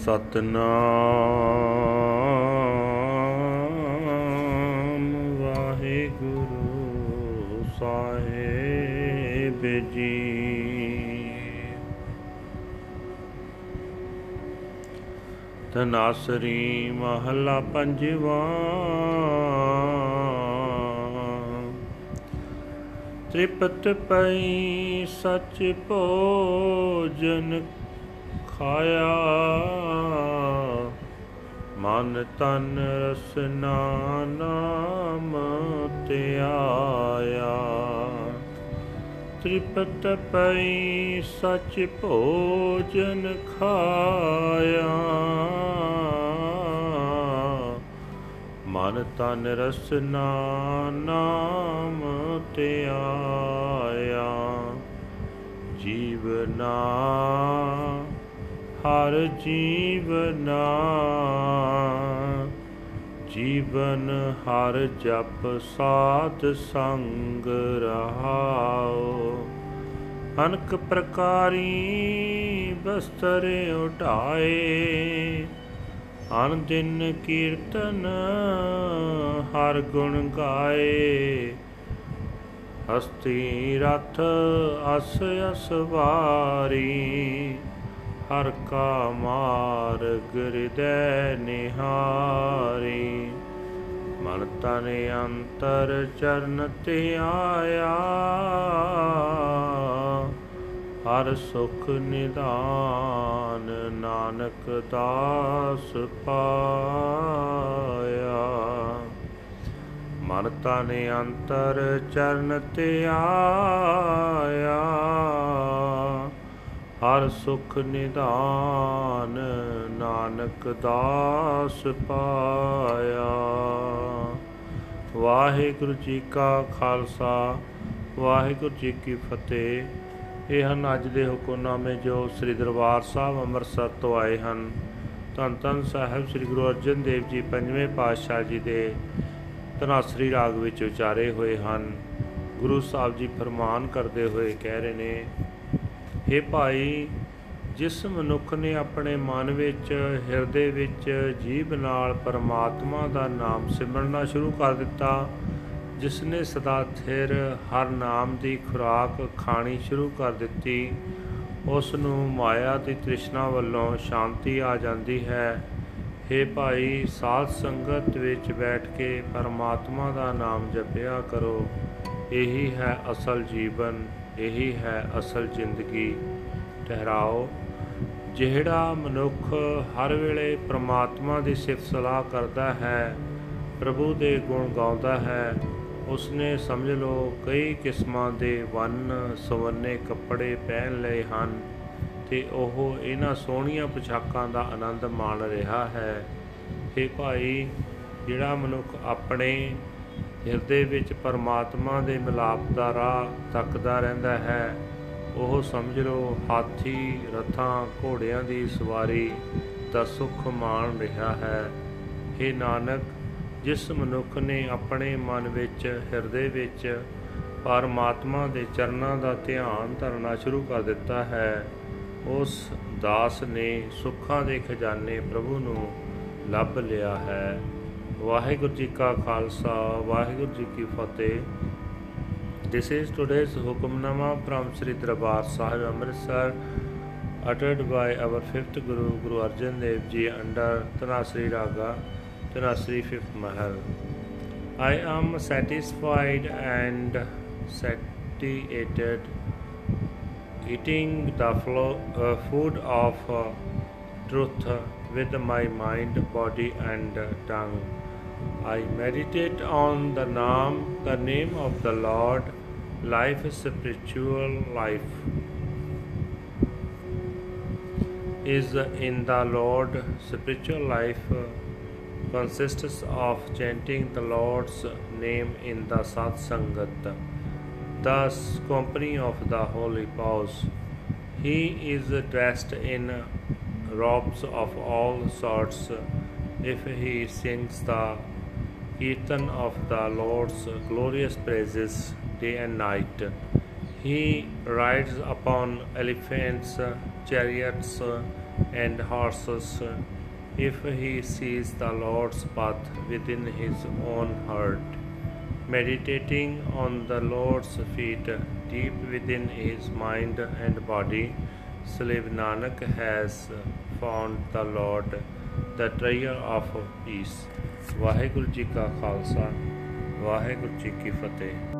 ਸਤਨਾਮ ਵਾਹਿਗੁਰੂ ਸਾਹਿਬ ਜੀ। ਤਨਾਸਰੀ ਮਹਲਾ ਪੰਜਵਾ। ਤ੍ਰਿਪਤ ਪਈ ਸਚ ਭੋਜਨ ਖਾਇਆ ਮਨ ਤਨ ਰਸਨਾ ਨਾਮ ਧਿਆਇਆ। ਤ੍ਰਿਪਤ ਪਈ ਸਚ ਭੋਜਨ ਖਾਇਆ। ਮਨ ਤਨ ਰਸਨਾ ਨਾਮ ਧਿਆਇਆ। ਜੀਵਨਾ ਹਰ ਜੀਵਨਾ ਜੀਵਨ ਹਰ ਜਪ ਸਾਧ ਸੰਗ ਰਹਾਓ ਅਨਕ ਪ੍ਰਕਾਰੀ ਬਸਤਰ ਉਠਾਏ। ਅਨ ਦਿਨ ਕੀਰਤਨ ਹਰ ਗੁਣ ਗਾਏ। ਹਸਤੀ ਰਥ ਅਸ ਅਸਵਾਰੀ। ਹਰ ਕਾ ਮਾਰਗ ਹਿਰਦੈ ਨਿਹਾਰੀ। ਮਨ ਤਨ ਅੰਤਰ ਚਰਨ ਤੇ ਆਇਆ। ਹਰ ਸੁਖ ਨਿਦਾਨ ਨਾਨਕ ਦਾਸ ਪਾਇਆ। ਮਨ ਤਨ ਅੰਤਰ ਚਰਨ ਤੇ ਆਇਆ। ਹਰ ਸੁਖ ਨਿਦਾਨ ਨਾਨਕ ਦਾਸ ਪਾਇਆ। ਵਾਹਿਗੁਰੂ ਜੀ ਕਾ ਖਾਲਸਾ, ਵਾਹਿਗੁਰੂ ਜੀ ਕੀ ਫਤਿਹ। ਇਹ ਹਨ ਅੱਜ ਦੇ ਹੁਕਮਨਾਮੇ ਜੋ ਸ੍ਰੀ ਦਰਬਾਰ ਸਾਹਿਬ ਅੰਮ੍ਰਿਤਸਰ ਤੋਂ ਆਏ ਹਨ। ਧੰਨ ਧੰਨ ਸਾਹਿਬ ਸ੍ਰੀ ਗੁਰੂ ਅਰਜਨ ਦੇਵ ਜੀ ਪੰਜਵੇਂ ਪਾਤਸ਼ਾਹ ਜੀ ਦੇ ਧਨਾਸਰੀ ਰਾਗ ਵਿੱਚ ਉਚਾਰੇ ਹੋਏ ਹਨ। ਗੁਰੂ ਸਾਹਿਬ ਜੀ ਫਰਮਾਨ ਕਰਦੇ ਹੋਏ ਕਹਿ ਰਹੇ ਨੇ हे ਭਾਈ, ਜਿਸ ਮਨੁੱਖ ਨੇ ਆਪਣੇ ਮਨ ਵਿੱਚ, ਹਿਰਦੇ ਵਿੱਚ ਜੀਭ ਨਾਲ ਪਰਮਾਤਮਾ ਦਾ ਨਾਮ ਸਿਮਰਨਾ ਸ਼ੁਰੂ ਕਰ ਦਿੱਤਾ ਜਿਸ ਨੇ ਸਦਾ ਥਿਰ ਹਰ ਨਾਮ ਦੀ ਖੁਰਾਕ ਖਾਣੀ ਸ਼ੁਰੂ ਕਰ ਦਿੱਤੀ ਉਸ ਨੂੰ ਮਾਇਆ ਦੀ ਤ੍ਰਿਸ਼ਨਾ ਵੱਲੋਂ ਸ਼ਾਂਤੀ ਆ ਜਾਂਦੀ ਹੈ। हे ਭਾਈ, ਸਾਧ ਸੰਗਤ ਵਿੱਚ ਬੈਠ ਕੇ ਪਰਮਾਤਮਾ ਦਾ ਨਾਮ ਜਪਿਆ ਕਰੋ, ਇਹੀ ਹੈ ਅਸਲ ਜੀਵਨ। ਇਹੀ ਹੈ ਅਸਲ ਜ਼ਿੰਦਗੀ। ਠਹਿਰਾਓ। ਜਿਹੜਾ ਮਨੁੱਖ ਹਰ ਵੇਲੇ ਪ੍ਰਮਾਤਮਾ ਦੀ ਸਿਫਤ ਸਲਾਹ ਕਰਦਾ ਹੈ, ਪ੍ਰਭੂ ਦੇ ਗੁਣ ਗਾਉਂਦਾ ਹੈ, ਉਸਨੇ ਸਮਝ ਲਓ ਕਈ ਕਿਸਮਾਂ ਦੇ ਵੰਨ ਸਵੰਨੇ ਕੱਪੜੇ ਪਹਿਨ ਲਏ ਹਨ ਤੇ ਉਹ ਇਹਨਾਂ ਸੋਹਣੀਆਂ ਪੋਸ਼ਾਕਾਂ ਦਾ ਆਨੰਦ ਮਾਣ ਰਿਹਾ ਹੈ। ਤੇ ਭਾਈ, ਜਿਹੜਾ ਮਨੁੱਖ ਆਪਣੇ ਹਿਰਦੇ ਵਿੱਚ ਪਰਮਾਤਮਾ ਦੇ ਮਿਲਾਪ ਦਾ ਰਾਹ ਤੱਕਦਾ ਰਹਿੰਦਾ ਹੈ। ਉਹ ਸਮਝ ਲਓ, ਹਾਥੀ, ਰਥਾਂ, ਘੋੜਿਆਂ ਦੀ ਸਵਾਰੀ ਦਾ ਸੁੱਖ ਮਾਣ ਰਿਹਾ ਹੈ। हे ਨਾਨਕ, ਜਿਸ ਮਨੁੱਖ ਨੇ ਆਪਣੇ ਮਨ ਵਿੱਚ, ਹਿਰਦੇ ਵਿੱਚ ਪਰਮਾਤਮਾ ਦੇ ਚਰਨਾਂ ਦਾ ਧਿਆਨ ਧਰਨਾ ਸ਼ੁਰੂ ਕਰ ਦਿੱਤਾ ਹੈ, ਉਸ ਦਾਸ ਨੇ ਸੁੱਖਾਂ ਦੇ ਖਜ਼ਾਨੇ ਪ੍ਰਭੂ ਨੂੰ ਲੱਭ ਲਿਆ ਹੈ। ਵਾਹਿਗੁਰੂ ਜੀ ਕਾ ਖਾਲਸਾ ਵਾਹਿਗੁਰੂ ਜੀ ਕੀ ਫਤਿਹ This is today's Hukamnama from Sri Darbar Sahib Amritsar uttered by our fifth Guru Guru Arjan Dev Ji under Tanasri Raga Tanasri fifth Mahal. I am satisfied and satiated eating the flow, uh, food of uh, truth with my mind, body, and uh, tongue. I meditate on the name, the name of the Lord. Life is spiritual life is in the Lord. Spiritual life consists of chanting the Lord's name in the Sat Sangat, the company of the holy paws. He is dressed in robes of all sorts. If he sings the Kirtan of the Lord's glorious praises day and night, he rides upon elephants, chariots, and horses if he sees the Lord's path within his own heart. Meditating on the Lord's feet deep within his mind and body, slave Nanak has found the Lord, the treasure of peace. Waheguru ji ਕਾ ਖਾਲਸਾ ਵਾਹਿਗੁਰੂ ਜੀ ਕੀ ਫਤਿਹ